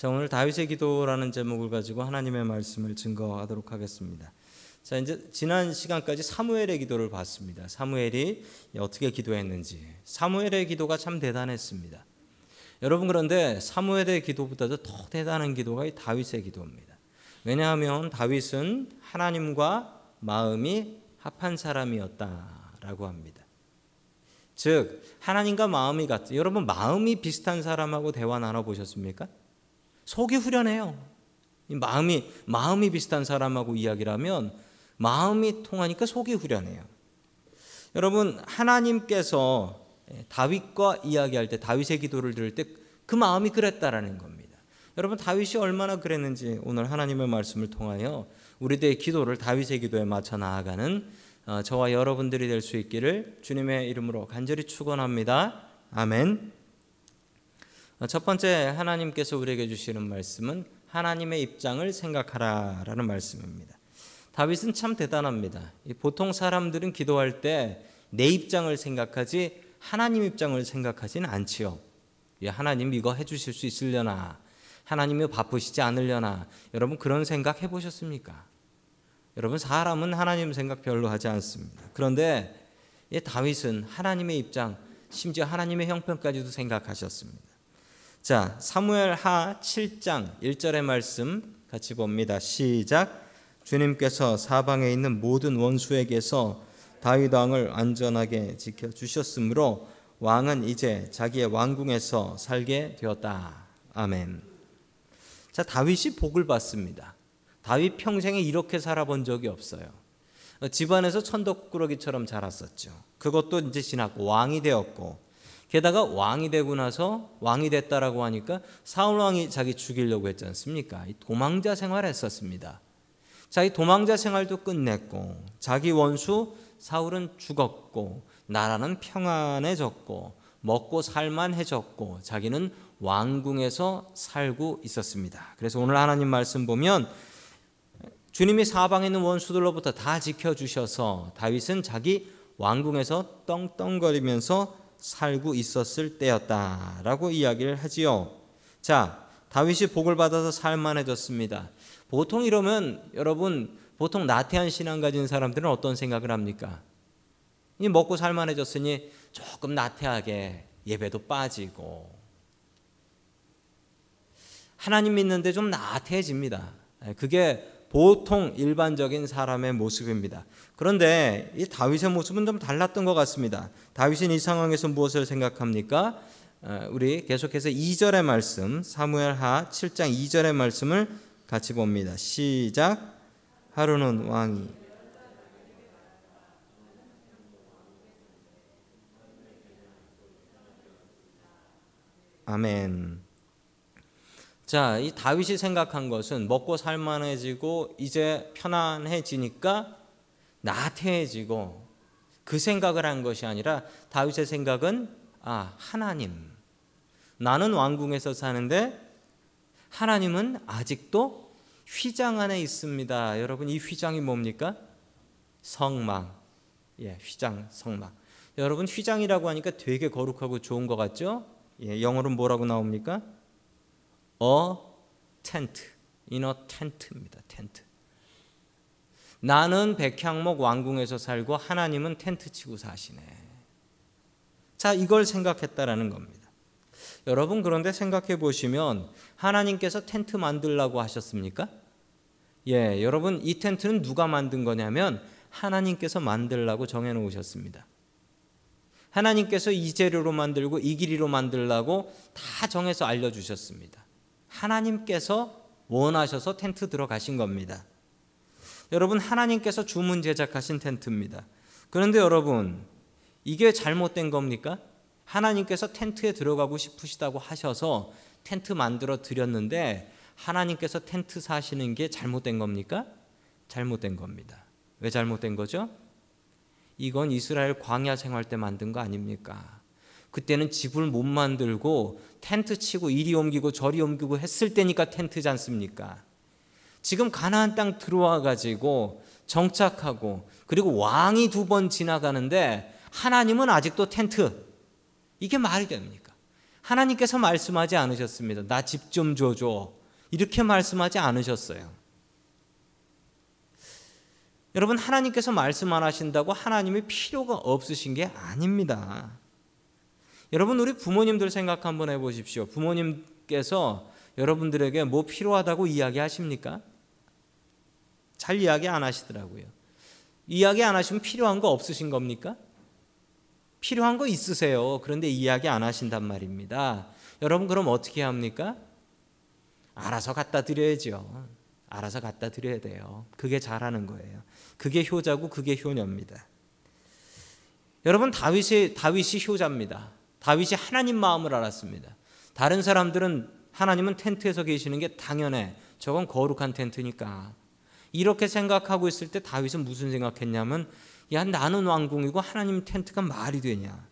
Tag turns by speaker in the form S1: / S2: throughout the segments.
S1: 자, 오늘 다윗의 기도라는 제목을 가지고 하나님의 말씀을 증거하도록 하겠습니다. 자, 이제 지난 시간까지 사무엘의 기도를 봤습니다. 사무엘이 어떻게 기도했는지. 사무엘의 기도가 참 대단했습니다. 여러분 그런데 사무엘의 기도보다도 더 대단한 기도가 이 다윗의 기도입니다. 왜냐하면 다윗은 하나님과 마음이 합한 사람이었다라고 합니다. 즉 하나님과 마음이 같. 여러분 마음이 비슷한 사람하고 대화 나눠 보셨습니까? 속이 후련해요. 마음이 마음이 비슷한 사람하고 이야기를 하면 마음이 통하니까 속이 후련해요. 여러분 하나님께서 다윗과 이야기할 때 다윗의 기도를 들을 때 그 마음이 그랬다라는 겁니다. 여러분 다윗이 얼마나 그랬는지 오늘 하나님의 말씀을 통하여 우리들의 기도를 다윗의 기도에 맞춰 나아가는 어, 저와 여러분들이 될 수 있기를 주님의 이름으로 간절히 축원합니다. 아멘. 어, 첫 번째 하나님께서 우리에게 주시는 말씀은 하나님의 입장을 생각하라라는 말씀입니다. 다윗은 참 대단합니다. 보통 사람들은 기도할 때 내 입장을 생각하지 하나님 입장을 생각하지는 않지요. 하나님 이거 해주실 수 있으려나? 하나님이 바쁘시지 않으려나? 여러분 그런 생각 해보셨습니까? 여러분 사람은 하나님 생각 별로 하지 않습니다. 그런데 다윗은 하나님의 입장, 심지어 하나님의 형편까지도 생각하셨습니다. 자, 사무엘 하 7장 1절의 말씀 같이 봅니다. 시작. 주님께서 사방에 있는 모든 원수에게서 다윗 왕을 안전하게 지켜 주셨으므로 왕은 이제 자기의 왕궁에서 살게 되었다. 아멘. 자, 다윗이 복을 받습니다. 다윗 평생에 이렇게 살아본 적이 없어요. 집안에서 천덕꾸러기처럼 자랐었죠. 그것도 이제 지났고 왕이 되었고 게다가 왕이 되고 나서 왕이 됐다라고 하니까 사울 왕이 자기 죽이려고 했지 않습니까? 도망자 생활했었습니다. 자기 도망자 생활도 끝냈고 자기 원수 사울은 죽었고 나라는 평안해졌고 먹고 살만해졌고 자기는 왕궁에서 살고 있었습니다. 그래서 오늘 하나님 말씀 보면 주님이 사방에 있는 원수들로부터 다 지켜 주셔서 다윗은 자기 왕궁에서 떵떵거리면서 살고 있었을 때였다라고 이야기를 하지요. 자, 다윗이 복을 받아서 살만해졌습니다. 보통 이러면 여러분 보통 나태한 신앙 가진 사람들은 어떤 생각을 합니까? 이 먹고 살만해졌으니 조금 나태하게 예배도 빠지고 하나님 믿는데 좀 나태해집니다. 그게 보통 일반적인 사람의 모습입니다. 그런데 이 다윗의 모습은 좀 달랐던 것 같습니다. 다윗은 이 상황에서 무엇을 생각합니까? 어, 우리 계속해서 2절의 말씀, 사무엘하 7장 2절의 말씀을 같이 봅니다. 시작. 하루는 왕이 아멘. 자, 이 다윗이 생각한 것은 먹고 살만해지고 이제 편안해지니까 나태해지고 그 생각을 한 것이 아니라 다윗의 생각은 아, 하나님. 나는 왕궁에서 사는데 하나님은 아직도 휘장 안에 있습니다. 여러분 이 휘장이 뭡니까? 성막. 예, 휘장, 성막. 여러분 휘장이라고 하니까 되게 거룩하고 좋은 것 같죠? 예, 영어로 뭐라고 나옵니까? Tent, in a tent입니다. 텐트. 나는 백향목 왕궁에서 살고 하나님은 텐트 치고 사시네. 자, 이걸 생각했다라는 겁니다. 여러분 그런데 생각해 보시면 하나님께서 텐트 만들라고 하셨습니까? 예, 여러분 이 텐트는 누가 만든 거냐면 하나님께서 만들라고 정해 놓으셨습니다. 하나님께서 이 재료로 만들고 이 길이로 만들라고 다 정해서 알려 주셨습니다. 하나님께서 원하셔서 텐트 들어가신 겁니다. 여러분 하나님께서 주문 제작하신 텐트입니다. 그런데 여러분 이게 잘못된 겁니까? 하나님께서 텐트에 들어가고 싶으시다고 하셔서 텐트 만들어 드렸는데 하나님께서 텐트 사시는 게 잘못된 겁니까? 잘못된 겁니다. 왜 잘못된 거죠? 이건 이스라엘 광야 생활 때 만든 거 아닙니까? 그때는 집을 못 만들고 텐트 치고 이리 옮기고 저리 옮기고 했을 때니까 텐트지 않습니까? 지금 가나안 땅 들어와 가지고 정착하고 그리고 왕이 두 번 지나가는데 하나님은 아직도 텐트 이게 말이 됩니까? 하나님께서 말씀하지 않으셨습니다. 나 집 좀 줘줘. 이렇게 말씀하지 않으셨어요. 여러분, 하나님께서 말씀 안 하신다고 하나님이 필요가 없으신 게 아닙니다. 여러분, 우리 부모님들 생각 한번 해보십시오. 부모님께서 여러분들에게 뭐 필요하다고 이야기하십니까? 잘 이야기 안 하시더라고요. 이야기 안 하시면 필요한 거 없으신 겁니까? 필요한 거 있으세요. 그런데 이야기 안 하신단 말입니다. 여러분 그럼 어떻게 합니까? 알아서 갖다 드려야죠. 알아서 갖다 드려야 돼요. 그게 잘하는 거예요. 그게 효자고 그게 효녀입니다. 여러분 다윗이 다윗이 효자입니다. 다윗이 하나님 마음을 알았습니다. 다른 사람들은 하나님은 텐트에서 계시는 게 당연해. 저건 거룩한 텐트니까. 이렇게 생각하고 있을 때 다윗은 무슨 생각했냐면 야 나는 왕궁이고 하나님 텐트가 말이 되냐.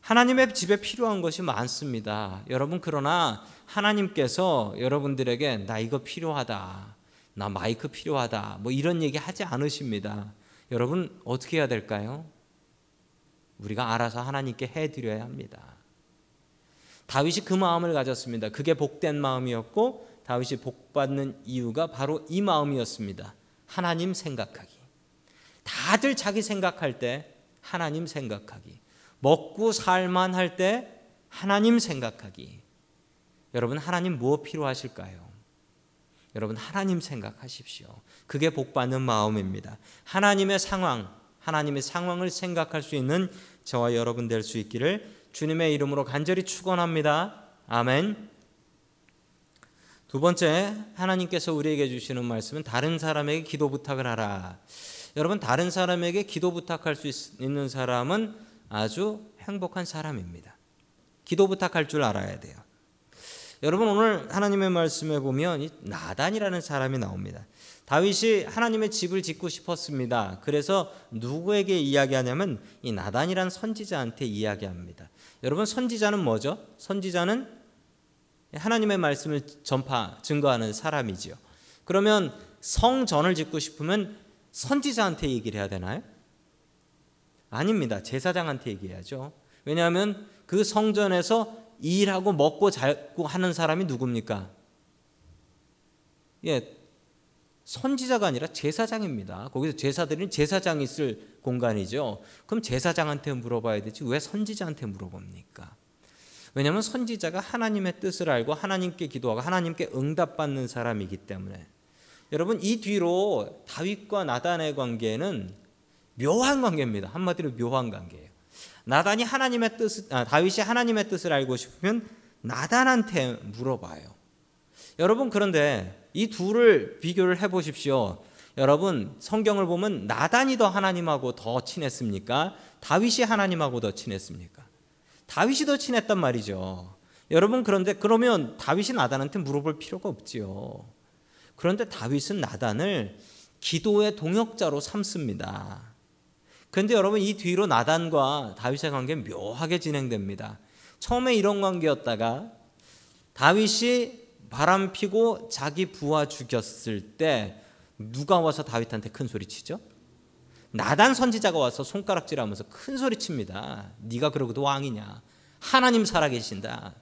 S1: 하나님의 집에 필요한 것이 많습니다. 여러분 그러나 하나님께서 여러분들에게 나 이거 필요하다. 나 마이크 필요하다. 뭐 이런 얘기 하지 않으십니다. 여러분 어떻게 해야 될까요? 우리가 알아서 하나님께 해 드려야 합니다. 다윗이 그 마음을 가졌습니다. 그게 복된 마음이었고 다윗이 복받는 이유가 바로 이 마음이었습니다. 하나님 생각하기. 다들 자기 생각할 때 하나님 생각하기. 먹고 살만 할 때 하나님 생각하기. 여러분 하나님 무엇 필요하실까요? 여러분 하나님 생각하십시오. 그게 복받는 마음입니다. 하나님의 상황, 하나님의 상황을 생각할 수 있는 저와 여러분 될 수 있기를 주님의 이름으로 간절히 축원합니다. 아멘. 두 번째 하나님께서 우리에게 주시는 말씀은 다른 사람에게 기도 부탁을 하라. 여러분 다른 사람에게 기도 부탁할 수 있는 사람은 아주 행복한 사람입니다. 기도 부탁할 줄 알아야 돼요. 여러분 오늘 하나님의 말씀에 보면 나단이라는 사람이 나옵니다. 다윗이 하나님의 집을 짓고 싶었습니다. 그래서 누구에게 이야기하냐면 이 나단이란 선지자한테 이야기합니다. 여러분 선지자는 뭐죠? 선지자는 하나님의 말씀을 전파 증거하는 사람이지요. 그러면 성전을 짓고 싶으면 선지자한테 얘기를 해야 되나요? 아닙니다. 제사장한테 얘기해야죠. 왜냐하면 그 성전에서 일하고 먹고 자고 하는 사람이 누굽니까? 예, 선지자가 아니라 제사장입니다. 거기서 제사드리는 제사장이 있을 공간이죠. 그럼 제사장한테 물어봐야 되지 왜 선지자한테 물어봅니까? 왜냐하면 선지자가 하나님의 뜻을 알고 하나님께 기도하고 하나님께 응답받는 사람이기 때문에 여러분 이 뒤로 다윗과 나단의 관계는 묘한 관계입니다. 한마디로 묘한 관계예요. 나단이 하나님의 뜻, 아, 다윗이 하나님의 뜻을 알고 싶으면 나단한테 물어봐요. 여러분 그런데 이 둘을 비교를 해 보십시오. 여러분 성경을 보면 나단이 더 하나님하고 더 친했습니까? 다윗이 하나님하고 더 친했습니까? 다윗이 더 친했단 말이죠. 여러분 그런데 그러면 다윗이 나단한테 물어볼 필요가 없지요. 그런데 다윗은 나단을 기도의 동역자로 삼습니다. 그런데 여러분 이 뒤로 나단과 다윗의 관계는 묘하게 진행됩니다. 처음에 이런 관계였다가 다윗이 바람 피고 자기 부하 죽였을 때 누가 와서 다윗한테 큰 소리 치죠? 나단 선지자가 와서 손가락질하면서 큰 소리 칩니다. 네가 그러고도 왕이냐? 하나님 살아계신다.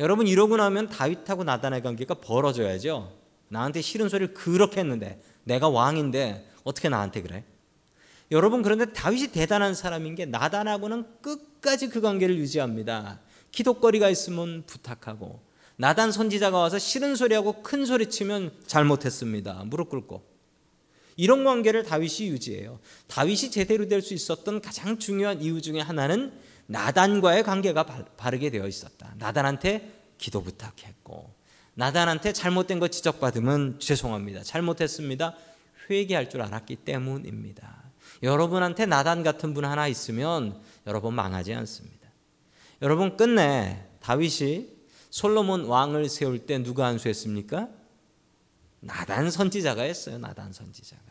S1: 여러분 이러고 나면 다윗하고 나단의 관계가 벌어져야죠. 나한테 싫은 소리를 그렇게 했는데 내가 왕인데 어떻게 나한테 그래? 여러분 그런데 다윗이 대단한 사람인 게 나단하고는 끝까지 그 관계를 유지합니다. 기독거리가 있으면 부탁하고 나단 선지자가 와서 싫은 소리하고 큰 소리 치면 잘못했습니다. 무릎 꿇고. 이런 관계를 다윗이 유지해요. 다윗이 제대로 될 수 있었던 가장 중요한 이유 중에 하나는 나단과의 관계가 바르게 되어 있었다. 나단한테 기도 부탁했고 나단한테 잘못된 거 지적받으면 죄송합니다. 잘못했습니다. 회개할 줄 알았기 때문입니다. 여러분한테 나단 같은 분 하나 있으면 여러분 망하지 않습니다. 여러분 끝내 다윗이 솔로몬 왕을 세울 때 누가 안수했습니까? 나단 선지자가 했어요. 나단 선지자가.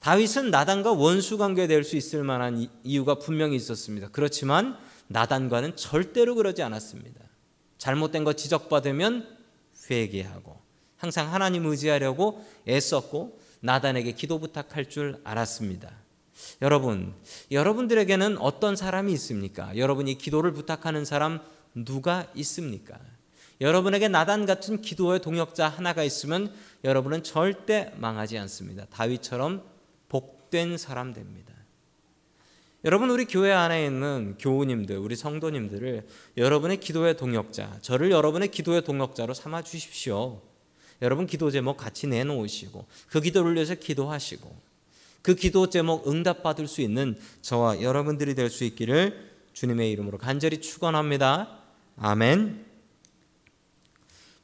S1: 다윗은 나단과 원수 관계될 수 있을 만한 이유가 분명히 있었습니다. 그렇지만 나단과는 절대로 그러지 않았습니다. 잘못된 거 지적받으면 회개하고 항상 하나님 의지하려고 애썼고 나단에게 기도 부탁할 줄 알았습니다. 여러분, 여러분들에게는 어떤 사람이 있습니까? 여러분이 기도를 부탁하는 사람 누가 있습니까? 여러분에게 나단 같은 기도의 동역자 하나가 있으면 여러분은 절대 망하지 않습니다. 다윗처럼 복된 사람 됩니다. 여러분 우리 교회 안에 있는 교우님들, 우리 성도님들을 여러분의 기도의 동역자, 저를 여러분의 기도의 동역자로 삼아 주십시오. 여러분 기도 제목 같이 내놓으시고 그 기도를 위해서 기도하시고 그 기도 제목 응답받을 수 있는 저와 여러분들이 될 수 있기를 주님의 이름으로 간절히 축원합니다. 아멘.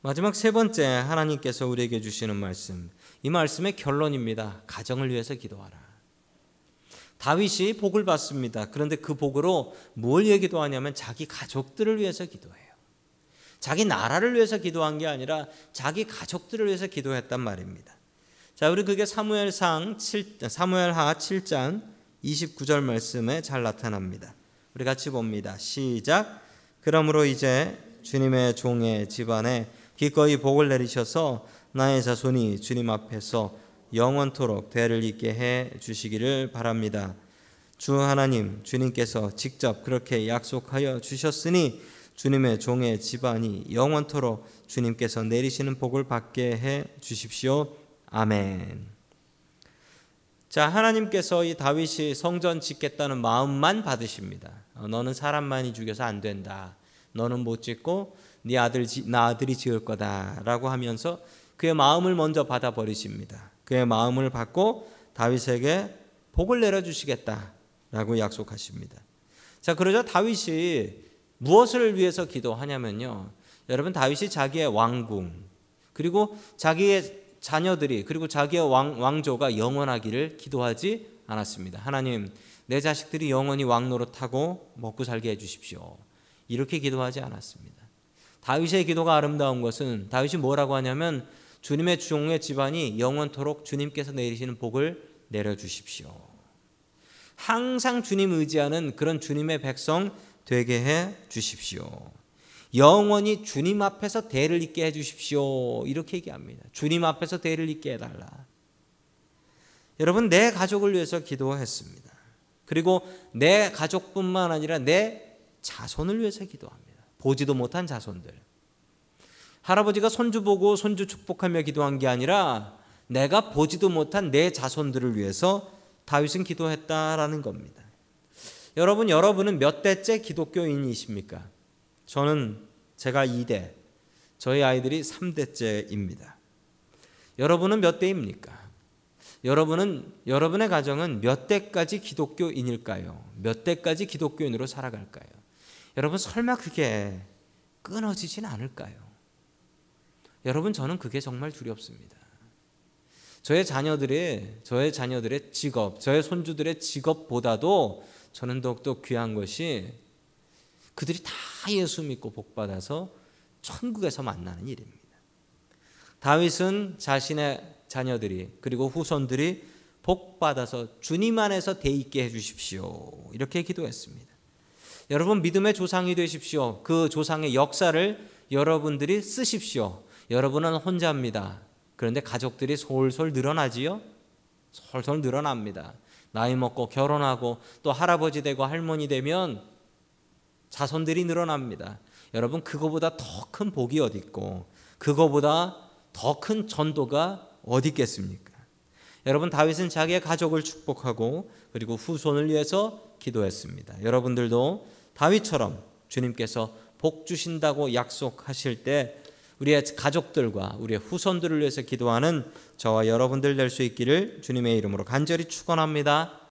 S1: 마지막 세 번째 하나님께서 우리에게 주시는 말씀. 이 말씀의 결론입니다. 가정을 위해서 기도하라. 다윗이 복을 받습니다. 그런데 그 복으로 뭘 얘기도 하냐면 자기 가족들을 위해서 기도해요. 자기 나라를 위해서 기도한 게 아니라 자기 가족들을 위해서 기도했단 말입니다. 자, 우리 그게 사무엘상 7 사무엘하 7장 29절 말씀에 잘 나타납니다. 우리 같이 봅니다. 시작. 그러므로 이제 주님의 종의 집안에 기꺼이 복을 내리셔서 나의 자손이 주님 앞에서 영원토록 대를 잇게 해 주시기를 바랍니다. 주 하나님 주님께서 직접 그렇게 약속하여 주셨으니 주님의 종의 집안이 영원토록 주님께서 내리시는 복을 받게 해 주십시오. 아멘. 자, 하나님께서 이 다윗이 성전 짓겠다는 마음만 받으십니다. 어, 너는 사람만이 죽여서 안 된다. 너는 못 짓고 네 아들 나 아들이 지을 거다라고 하면서 그의 마음을 먼저 받아 버리십니다. 그의 마음을 받고 다윗에게 복을 내려 주시겠다라고 약속하십니다. 자, 그러자 다윗이 무엇을 위해서 기도하냐면요. 여러분 다윗이 자기의 왕궁 그리고 자기의 자녀들이 그리고 자기의 왕, 왕조가 영원하기를 기도하지 않았습니다. 하나님, 내 자식들이 영원히 왕 노릇하고 먹고 살게 해 주십시오. 이렇게 기도하지 않았습니다. 다윗의 기도가 아름다운 것은 다윗이 뭐라고 하냐면 주님의 종의 집안이 영원토록 주님께서 내리시는 복을 내려 주십시오. 항상 주님 의지하는 그런 주님의 백성 되게 해 주십시오. 영원히 주님 앞에서 대를 잇게 해 주십시오. 이렇게 얘기합니다. 주님 앞에서 대를 잇게 해달라. 여러분, 내 가족을 위해서 기도했습니다. 그리고 내 가족뿐만 아니라 내 자손을 위해서 기도합니다. 보지도 못한 자손들. 할아버지가 손주 보고 손주 축복하며 기도한 게 아니라 내가 보지도 못한 내 자손들을 위해서 다윗은 기도했다라는 겁니다. 여러분, 여러분은 몇 대째 기독교인이십니까? 저는 제가 2대, 저희 아이들이 3대째입니다. 여러분은 몇 대입니까? 여러분은 여러분의 가정은 몇 대까지 기독교인일까요? 몇 대까지 기독교인으로 살아갈까요? 여러분 설마 그게 끊어지진 않을까요? 여러분 저는 그게 정말 두렵습니다. 저의 자녀들의 저의 자녀들의 직업, 저의 손주들의 직업보다도 저는 더욱더 귀한 것이 그들이 다 예수 믿고 복 받아서 천국에서 만나는 일입니다. 다윗은 자신의 자녀들이 그리고 후손들이 복 받아서 주님 안에서 대 있게 해 주십시오. 이렇게 기도했습니다. 여러분 믿음의 조상이 되십시오. 그 조상의 역사를 여러분들이 쓰십시오. 여러분은 혼자입니다. 그런데 가족들이 솔솔 늘어나지요? 솔솔 늘어납니다. 나이 먹고 결혼하고 또 할아버지 되고 할머니 되면 자손들이 늘어납니다. 여러분 그거보다 더 큰 복이 어디 있고 그거보다 더 큰 전도가 어디 있겠습니까? 여러분 다윗은 자기의 가족을 축복하고 그리고 후손을 위해서 기도했습니다. 여러분들도 다윗처럼 주님께서 복 주신다고 약속하실 때 우리의 가족들과 우리의 후손들을 위해서 기도하는 저와 여러분들 될 수 있기를 주님의 이름으로 간절히 축원합니다.